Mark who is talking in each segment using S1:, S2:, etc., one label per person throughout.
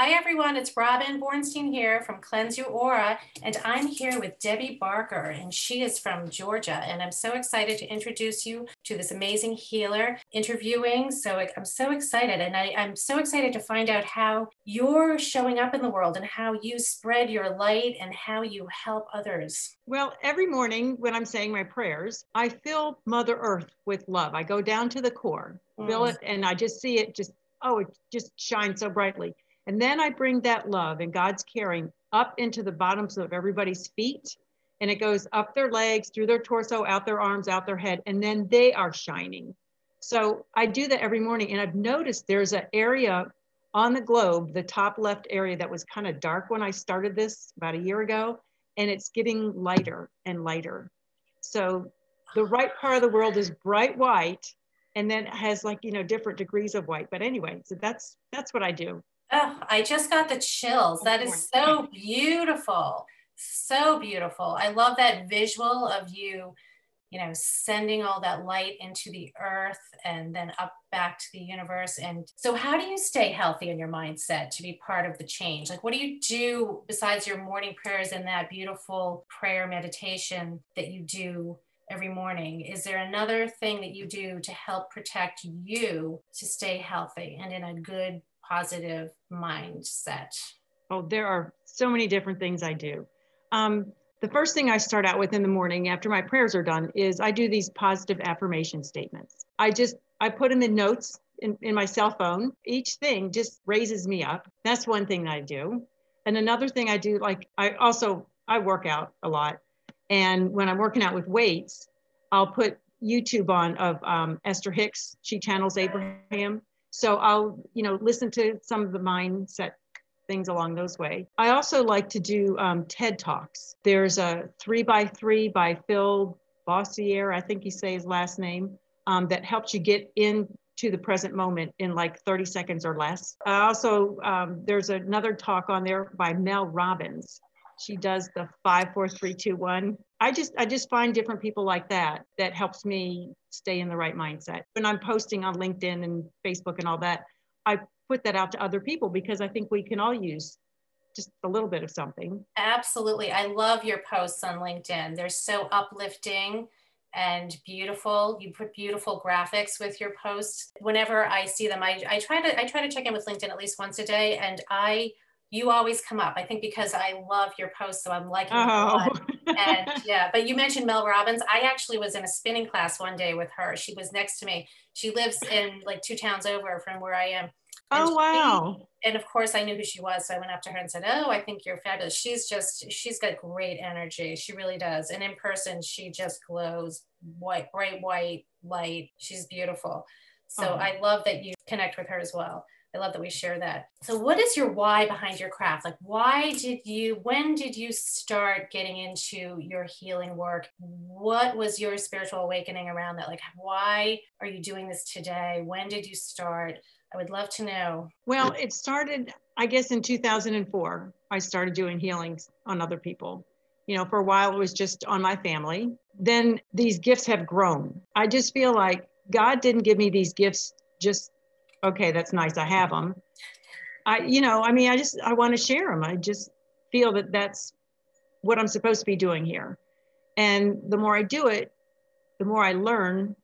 S1: Hi, everyone. It's Robin Bornstein here from Cleanse Your Aura, and I'm here with Debbie Barker, and she is from Georgia. And I'm so excited to introduce you to this amazing healer interviewing. So I'm so excited, and I, am so excited to find out how you're showing up in the world and how you spread your light and how you help others.
S2: Well, every morning when I'm saying my prayers, I fill Mother Earth with love. I go down to the core, mm. fill it, and I just see it just, oh, it just shines so brightly. And then I bring that love and God's caring up into the bottoms of everybody's feet. And it goes up their legs, through their torso, out their arms, out their head. And then they are shining. So I do that every morning. And I've noticed there's an area on the globe, the top left area that was kind of dark when I started this about a year ago. And it's getting lighter and lighter. So the right part of the world is bright white and then has like, you know, different degrees of white. But anyway, so that's that's what I do.
S1: Oh, I just got the chills. That is so beautiful. So beautiful. I love that visual of you, you know, sending all that light into the earth and then up back to the universe. And so, how do you stay healthy in your mindset to be part of the change? Like, what do you do besides your morning prayers and that beautiful prayer meditation that you do? every morning. Is there another thing that you do to help protect you to stay healthy and in a good positive mindset?
S2: Oh, there are so many different things I do. Um, the first thing I start out with in the morning after my prayers are done is I do these positive affirmation statements. I just, I put them in notes in, in my cell phone. Each thing just raises me up. That's one thing that I do. And another thing I do, like I also, I work out a lot. And when I'm working out with weights, I'll put YouTube on of um, Esther Hicks. She channels Abraham so I'll, you know, listen to some of the mindset things along those way. I also like to do um, TED Talks. There's a three by three by Phil Boissiere, I think he say his last name, um, that helps you get into the present moment in like 30 seconds or less. I also, um, there's another talk on there by Mel Robbins. She does the five, four, three, two, one. I just I just find different people like that that helps me stay in the right mindset. When I'm posting on LinkedIn and Facebook and all that, I put that out to other people because I think we can all use just a little bit of something.
S1: Absolutely. I love your posts on LinkedIn. They're so uplifting and beautiful. You put beautiful graphics with your posts. Whenever I see them, I, I try to I try to check in with LinkedIn at least once a day and I you always come up. I think because I love your posts, so I'm liking oh. and yeah, but you mentioned Mel Robbins. I actually was in a spinning class one day with her. She was next to me. She lives in like two towns over from where I am.
S2: And oh wow!
S1: She, and of course, I knew who she was, so I went up to her and said, "Oh, I think you're fabulous." She's just she's got great energy. She really does. And in person, she just glows white, bright white light. She's beautiful. So oh. I love that you connect with her as well. I love that we share that. So, what is your why behind your craft? Like, why did you, when did you start getting into your healing work? What was your spiritual awakening around that? Like, why are you doing this today? When did you start? I would love to know.
S2: Well, it started, I guess, in 2004. I started doing healings on other people. You know, for a while it was just on my family. Then these gifts have grown. I just feel like God didn't give me these gifts just okay, that's nice. I have them. I, you know, I mean, I just, I want to share them. I just feel that that's what I'm supposed to be doing here. And the more I do it, the more I learn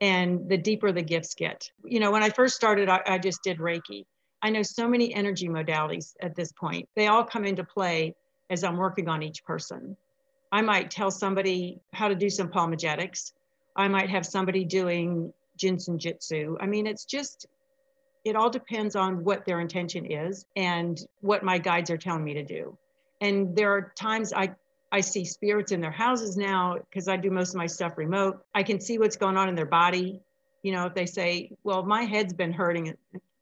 S2: and the deeper the gifts get. You know, when I first started, I, I just did Reiki. I know so many energy modalities at this point. They all come into play as I'm working on each person. I might tell somebody how to do some palmagetics. I might have somebody doing Jin Shin Jyutsu. I mean, it's just it all depends on what their intention is and what my guides are telling me to do. And there are times I I see spirits in their houses now because I do most of my stuff remote. I can see what's going on in their body. You know, if they say, "Well, my head's been hurting,"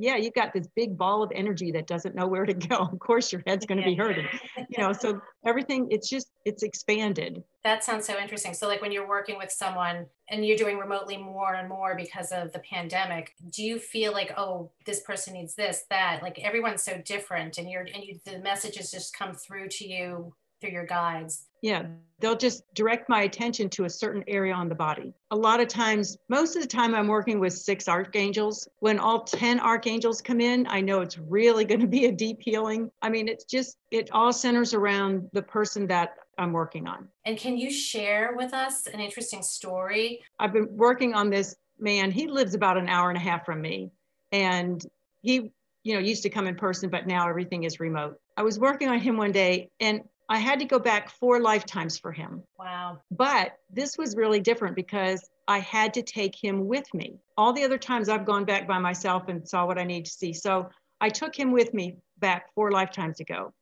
S2: yeah, you've got this big ball of energy that doesn't know where to go. Of course, your head's going to be hurting. You know, so everything it's just it's expanded.
S1: That sounds so interesting. So, like when you're working with someone and you're doing remotely more and more because of the pandemic, do you feel like, oh, this person needs this, that? Like everyone's so different, and you're and you the messages just come through to you through your guides.
S2: Yeah, they'll just direct my attention to a certain area on the body. A lot of times, most of the time, I'm working with six archangels. When all 10 archangels come in, I know it's really going to be a deep healing. I mean, it's just, it all centers around the person that I'm working on.
S1: And can you share with us an interesting story?
S2: I've been working on this man. He lives about an hour and a half from me. And he, you know, used to come in person, but now everything is remote. I was working on him one day and I had to go back four lifetimes for him.
S1: Wow.
S2: But this was really different because I had to take him with me. All the other times I've gone back by myself and saw what I need to see. So I took him with me back four lifetimes ago.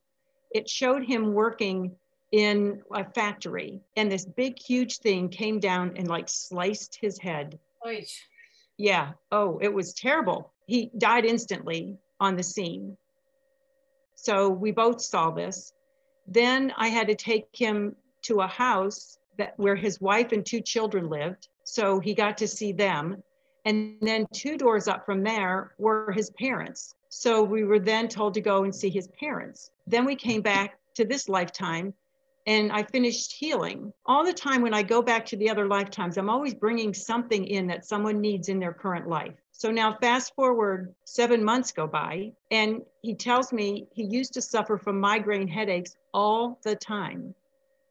S2: It showed him working in a factory, and this big, huge thing came down and like sliced his head.
S1: Oy.
S2: Yeah. Oh, it was terrible. He died instantly on the scene. So we both saw this. Then I had to take him to a house that where his wife and two children lived. So he got to see them. And then two doors up from there were his parents. So we were then told to go and see his parents. Then we came back to this lifetime and I finished healing. All the time when I go back to the other lifetimes, I'm always bringing something in that someone needs in their current life. So now, fast forward seven months go by, and he tells me he used to suffer from migraine headaches all the time.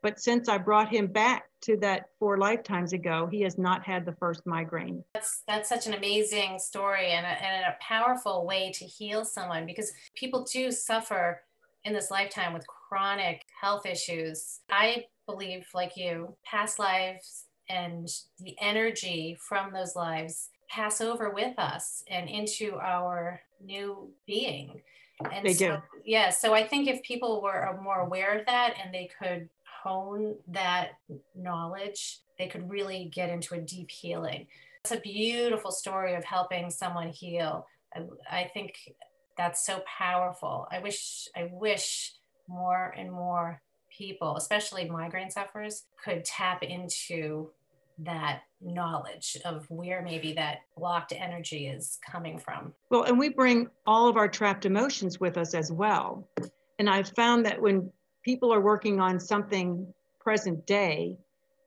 S2: But since I brought him back to that four lifetimes ago, he has not had the first migraine.
S1: That's that's such an amazing story and a, and a powerful way to heal someone because people do suffer in this lifetime with chronic health issues. I believe, like you, past lives and the energy from those lives pass over with us and into our new being.
S2: And they
S1: so,
S2: do.
S1: Yeah. So I think if people were more aware of that and they could hone that knowledge, they could really get into a deep healing. It's a beautiful story of helping someone heal. I, I think that's so powerful. I wish, I wish more and more people, especially migraine sufferers, could tap into that knowledge of where maybe that blocked energy is coming from.
S2: Well, and we bring all of our trapped emotions with us as well. And I've found that when people are working on something present day,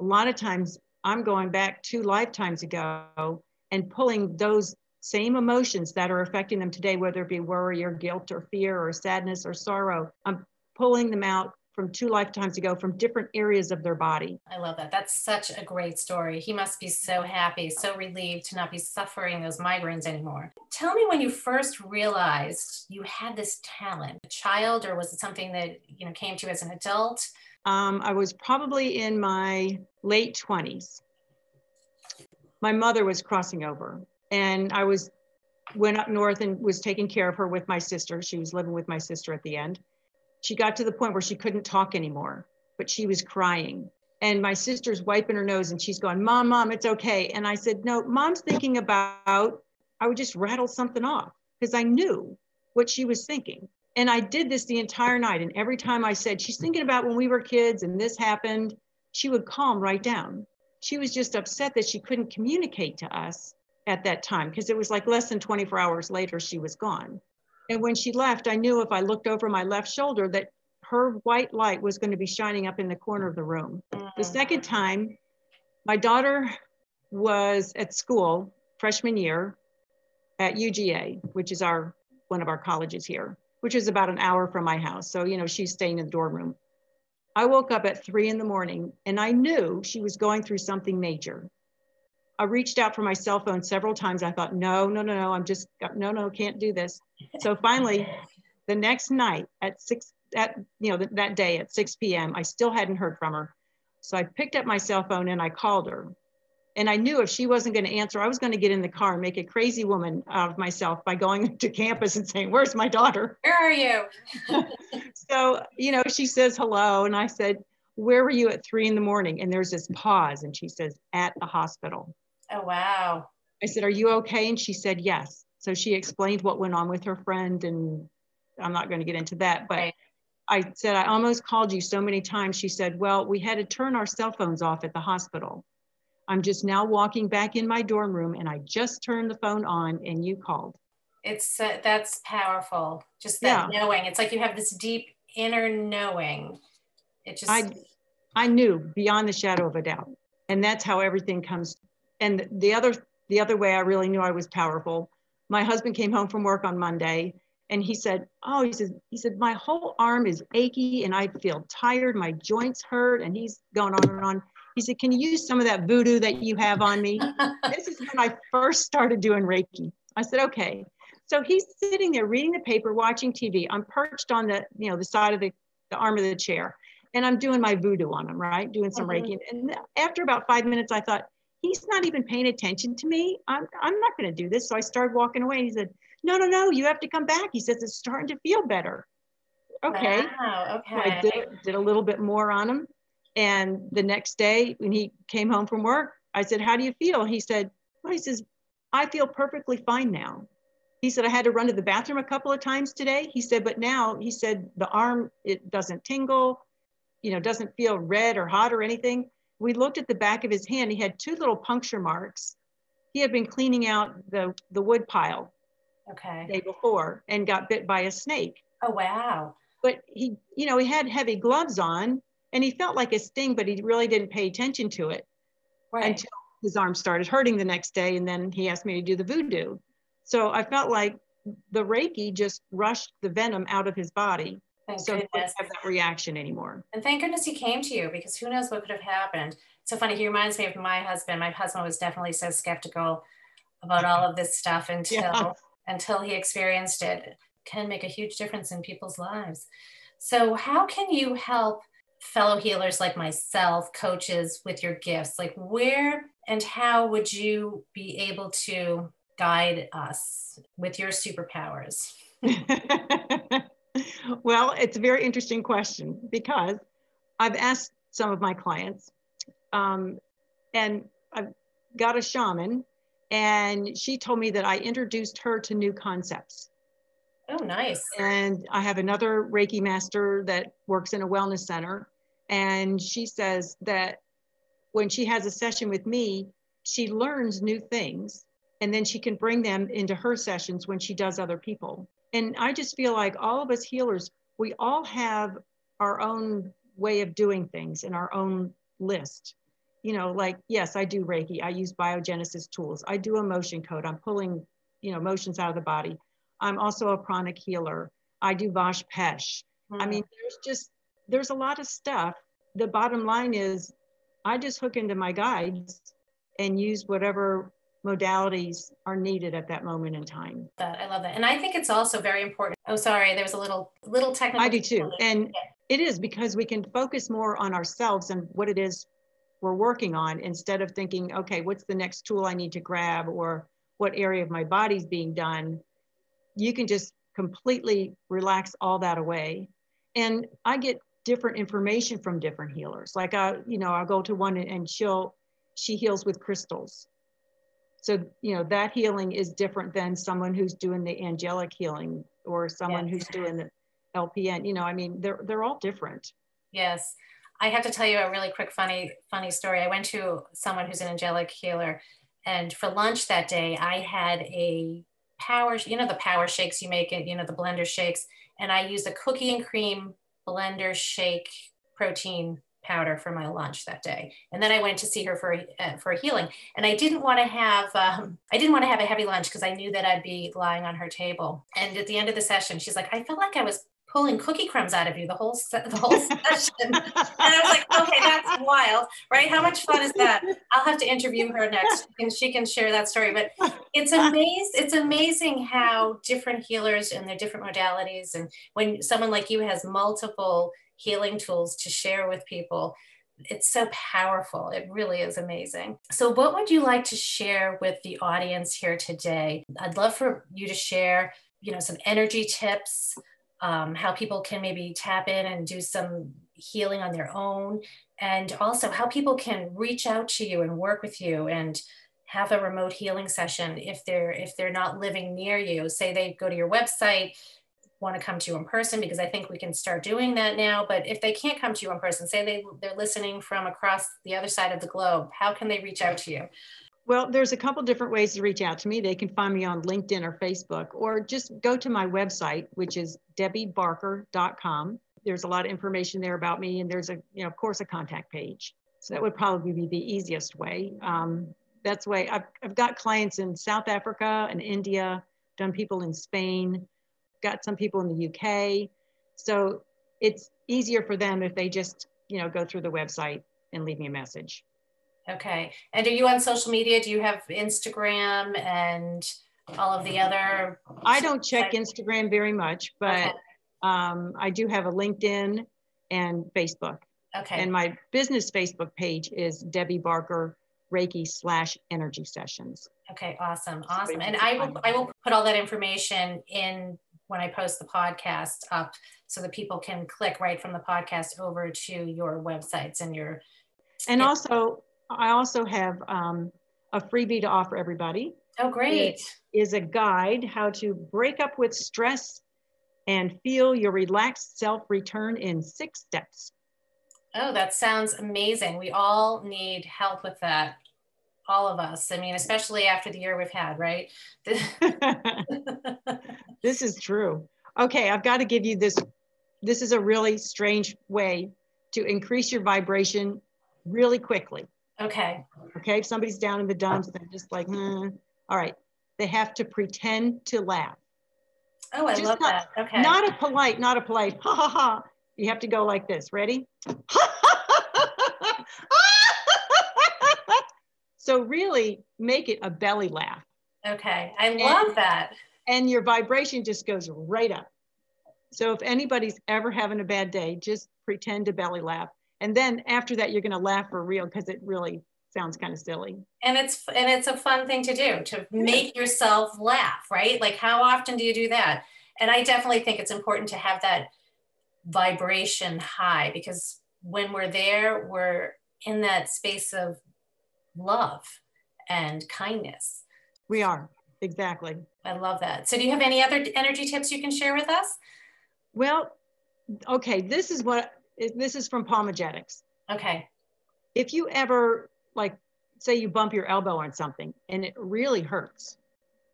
S2: a lot of times I'm going back two lifetimes ago and pulling those same emotions that are affecting them today, whether it be worry or guilt or fear or sadness or sorrow. I'm pulling them out from two lifetimes ago from different areas of their body.
S1: I love that. That's such a great story. He must be so happy, so relieved to not be suffering those migraines anymore. Tell me when you first realized you had this talent, a child, or was it something that you know came to you as an adult?
S2: Um, I was probably in my late 20s. My mother was crossing over, and I was went up north and was taking care of her with my sister. She was living with my sister at the end she got to the point where she couldn't talk anymore, but she was crying. And my sister's wiping her nose and she's going, Mom, Mom, it's okay. And I said, No, Mom's thinking about, I would just rattle something off because I knew what she was thinking. And I did this the entire night. And every time I said, She's thinking about when we were kids and this happened, she would calm right down. She was just upset that she couldn't communicate to us at that time because it was like less than 24 hours later, she was gone. And when she left, I knew if I looked over my left shoulder that her white light was going to be shining up in the corner of the room. The mm. second time, my daughter was at school freshman year at UGA, which is our one of our colleges here, which is about an hour from my house. So, you know, she's staying in the dorm room. I woke up at three in the morning and I knew she was going through something major. I reached out for my cell phone several times. I thought, no, no, no, no, I'm just, no, no, can't do this. So finally, the next night at six, at, you know, th- that day at 6 p.m., I still hadn't heard from her. So I picked up my cell phone and I called her. And I knew if she wasn't going to answer, I was going to get in the car and make a crazy woman out of myself by going to campus and saying, Where's my daughter?
S1: Where are you?
S2: so, you know, she says hello. And I said, Where were you at three in the morning? And there's this pause. And she says, At the hospital.
S1: Oh, wow.
S2: I said, Are you okay? And she said, Yes. So she explained what went on with her friend. And I'm not going to get into that. But right. I said, I almost called you so many times. She said, Well, we had to turn our cell phones off at the hospital. I'm just now walking back in my dorm room and I just turned the phone on and you called.
S1: It's uh, that's powerful. Just that yeah. knowing. It's like you have this deep inner knowing It just
S2: I I knew beyond the shadow of a doubt. And that's how everything comes. And the other the other way I really knew I was powerful. My husband came home from work on Monday and he said, Oh, he said, he said, my whole arm is achy and I feel tired, my joints hurt, and he's going on and on. He said, Can you use some of that voodoo that you have on me? this is when I first started doing Reiki. I said, Okay. So he's sitting there reading the paper, watching TV. I'm perched on the, you know, the side of the, the arm of the chair. And I'm doing my voodoo on him, right? Doing some mm-hmm. Reiki. And after about five minutes, I thought, he's not even paying attention to me. I'm, I'm not going to do this. So I started walking away. He said, no, no, no, you have to come back. He says, it's starting to feel better. Okay.
S1: Wow, okay.
S2: So I did, did a little bit more on him. And the next day when he came home from work, I said, how do you feel? He said, well, he says, I feel perfectly fine now. He said, I had to run to the bathroom a couple of times today. He said, but now he said the arm, it doesn't tingle, you know, doesn't feel red or hot or anything. We looked at the back of his hand. He had two little puncture marks. He had been cleaning out the, the wood pile
S1: okay.
S2: the day before and got bit by a snake.
S1: Oh, wow.
S2: But he, you know, he had heavy gloves on and he felt like a sting, but he really didn't pay attention to it
S1: right.
S2: until his arm started hurting the next day. And then he asked me to do the voodoo. So I felt like the Reiki just rushed the venom out of his body.
S1: Thank
S2: so
S1: goodness.
S2: have that reaction anymore.
S1: And thank goodness he came to you because who knows what could have happened. So funny, he reminds me of my husband. My husband was definitely so skeptical about all of this stuff until yeah. until he experienced it. it. Can make a huge difference in people's lives. So how can you help fellow healers like myself, coaches with your gifts? Like where and how would you be able to guide us with your superpowers?
S2: well, it's a very interesting question because I've asked some of my clients, um, and I've got a shaman, and she told me that I introduced her to new concepts.
S1: Oh, nice.
S2: And I have another Reiki master that works in a wellness center, and she says that when she has a session with me, she learns new things and then she can bring them into her sessions when she does other people. And I just feel like all of us healers, we all have our own way of doing things in our own list. You know, like, yes, I do Reiki, I use biogenesis tools, I do emotion code, I'm pulling, you know, motions out of the body. I'm also a pranic healer. I do Vash Pesh. Mm. I mean, there's just, there's a lot of stuff. The bottom line is I just hook into my guides and use whatever modalities are needed at that moment in time.
S1: I love that. And I think it's also very important. Oh, sorry, there was a little little technical.
S2: I do too. And it is because we can focus more on ourselves and what it is we're working on instead of thinking, okay, what's the next tool I need to grab or what area of my body's being done. You can just completely relax all that away. And I get different information from different healers. Like I, you know, I'll go to one and she'll she heals with crystals so you know that healing is different than someone who's doing the angelic healing or someone yes. who's doing the lpn you know i mean they're they're all different.
S1: Yes. I have to tell you a really quick funny funny story. I went to someone who's an angelic healer and for lunch that day i had a power you know the power shakes you make it you know the blender shakes and i used a cookie and cream blender shake protein powder for my lunch that day. And then I went to see her for uh, for healing. And I didn't want to have um, I didn't want to have a heavy lunch because I knew that I'd be lying on her table. And at the end of the session, she's like, I felt like I was pulling cookie crumbs out of you the whole se- the whole session. and I was like, okay, that's wild, right? How much fun is that? I'll have to interview her next, and she can share that story. But it's amazing. It's amazing how different healers and their different modalities, and when someone like you has multiple healing tools to share with people. It's so powerful. It really is amazing. So, what would you like to share with the audience here today? I'd love for you to share, you know, some energy tips, um, how people can maybe tap in and do some healing on their own, and also how people can reach out to you and work with you and have a remote healing session if they're if they're not living near you say they go to your website want to come to you in person because I think we can start doing that now. But if they can't come to you in person, say they, they're listening from across the other side of the globe, how can they reach out to you?
S2: Well, there's a couple different ways to reach out to me. They can find me on LinkedIn or Facebook, or just go to my website, which is debbiebarker.com. there's a lot of information there about me, and there's a, you know, of course, a contact page. So that would probably be the easiest way. Um, that's way I've, I've got clients in South Africa and India, done people in Spain, got some people in the UK. So it's easier for them if they just, you know, go through the website and leave me a message.
S1: Okay. And are you on social media? Do you have Instagram and all of the other?
S2: I don't check Instagram very much, but okay. um, I do have a LinkedIn and Facebook.
S1: Okay.
S2: And my business Facebook page is Debbie Barker Reiki slash energy sessions.
S1: Okay, awesome, awesome. And I will I will put all that information in when I post the podcast up so that people can click right from the podcast over to your websites and your
S2: and also I also have um, a freebie to offer everybody.
S1: Oh, great.
S2: It is a guide how to break up with stress and feel your relaxed self return in six steps.
S1: Oh, that sounds amazing. We all need help with that. All of us. I mean, especially after the year we've had, right?
S2: this is true. Okay, I've got to give you this. This is a really strange way to increase your vibration really quickly.
S1: Okay.
S2: Okay, if somebody's down in the dumps, they're just like, hmm. all right. They have to pretend to laugh.
S1: Oh, I just love not, that. Okay.
S2: Not a polite, not a polite, ha ha ha. You have to go like this. Ready? So really make it a belly laugh.
S1: Okay, I love and, that.
S2: And your vibration just goes right up. So if anybody's ever having a bad day, just pretend to belly laugh and then after that you're going to laugh for real because it really sounds kind of silly
S1: and it's and it's a fun thing to do to make yourself laugh right like how often do you do that and i definitely think it's important to have that vibration high because when we're there we're in that space of love and kindness
S2: we are exactly
S1: i love that so do you have any other energy tips you can share with us
S2: well okay this is what this is from Palmagenics.
S1: Okay.
S2: If you ever like say you bump your elbow on something and it really hurts,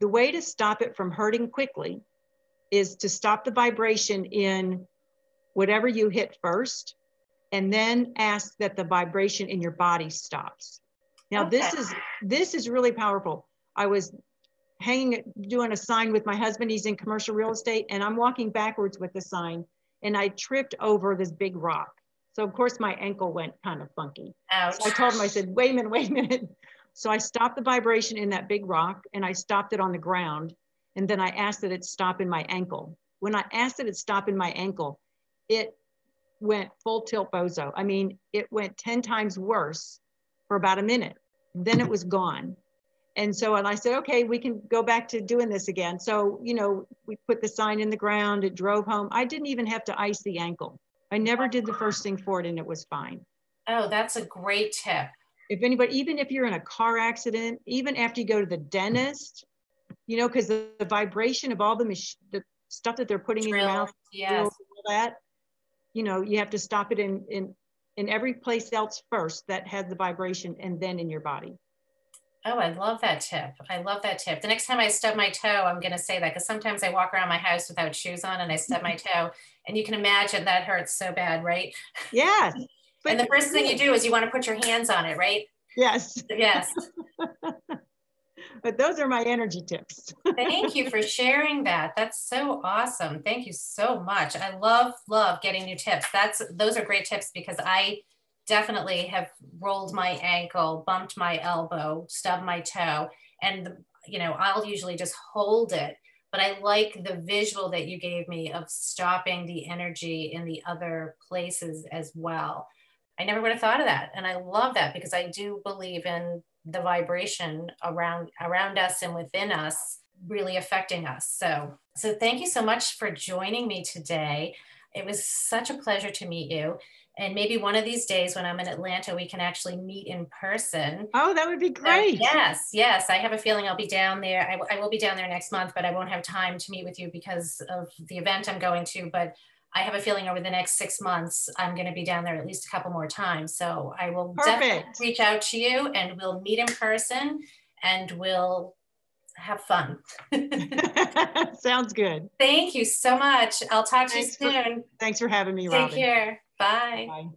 S2: the way to stop it from hurting quickly is to stop the vibration in whatever you hit first and then ask that the vibration in your body stops. Now okay. this is this is really powerful. I was hanging doing a sign with my husband he's in commercial real estate and I'm walking backwards with the sign and I tripped over this big rock. So of course my ankle went kind of funky.
S1: Ouch.
S2: So I told him, I said, wait a minute, wait a minute. So I stopped the vibration in that big rock and I stopped it on the ground. And then I asked that it stop in my ankle. When I asked that it stop in my ankle, it went full tilt bozo. I mean, it went 10 times worse for about a minute. Then it was gone. And so, and I said, okay, we can go back to doing this again. So, you know, we put the sign in the ground, it drove home. I didn't even have to ice the ankle. I never did the first thing for it and it was fine.
S1: Oh, that's a great tip.
S2: If anybody, even if you're in a car accident, even after you go to the dentist, you know, because the, the, vibration of all the, mach- the stuff that they're putting Drill, in your mouth,
S1: yes. all
S2: that, you know, you have to stop it in, in, in every place else first that has the vibration and then in your body.
S1: Oh, I love that tip. I love that tip. The next time I stub my toe, I'm going to say that because sometimes I walk around my house without shoes on and I stub my toe. And you can imagine that hurts so bad, right?
S2: Yes.
S1: and the first thing you do is you want to put your hands on it, right?
S2: Yes.
S1: Yes.
S2: but those are my energy tips.
S1: Thank you for sharing that. That's so awesome. Thank you so much. I love, love getting new tips. That's those are great tips because I definitely have rolled my ankle, bumped my elbow, stubbed my toe, and you know I'll usually just hold it. But I like the visual that you gave me of stopping the energy in the other places as well. I never would have thought of that, and I love that because I do believe in the vibration around around us and within us really affecting us. So so thank you so much for joining me today. It was such a pleasure to meet you and maybe one of these days when I'm in Atlanta, we can actually meet in person.
S2: Oh, that would be great.
S1: So, yes, yes. I have a feeling I'll be down there. I, I will be down there next month, but I won't have time to meet with you because of the event I'm going to. But I have a feeling over the next six months, I'm going to be down there at least a couple more times. So I will
S2: Perfect.
S1: definitely reach out to you and we'll meet in person and we'll have fun.
S2: Sounds good.
S1: Thank you so much. I'll talk to
S2: Thanks
S1: you
S2: for-
S1: soon.
S2: Thanks for having me,
S1: Take
S2: Robin.
S1: care. Bye.
S2: Bye.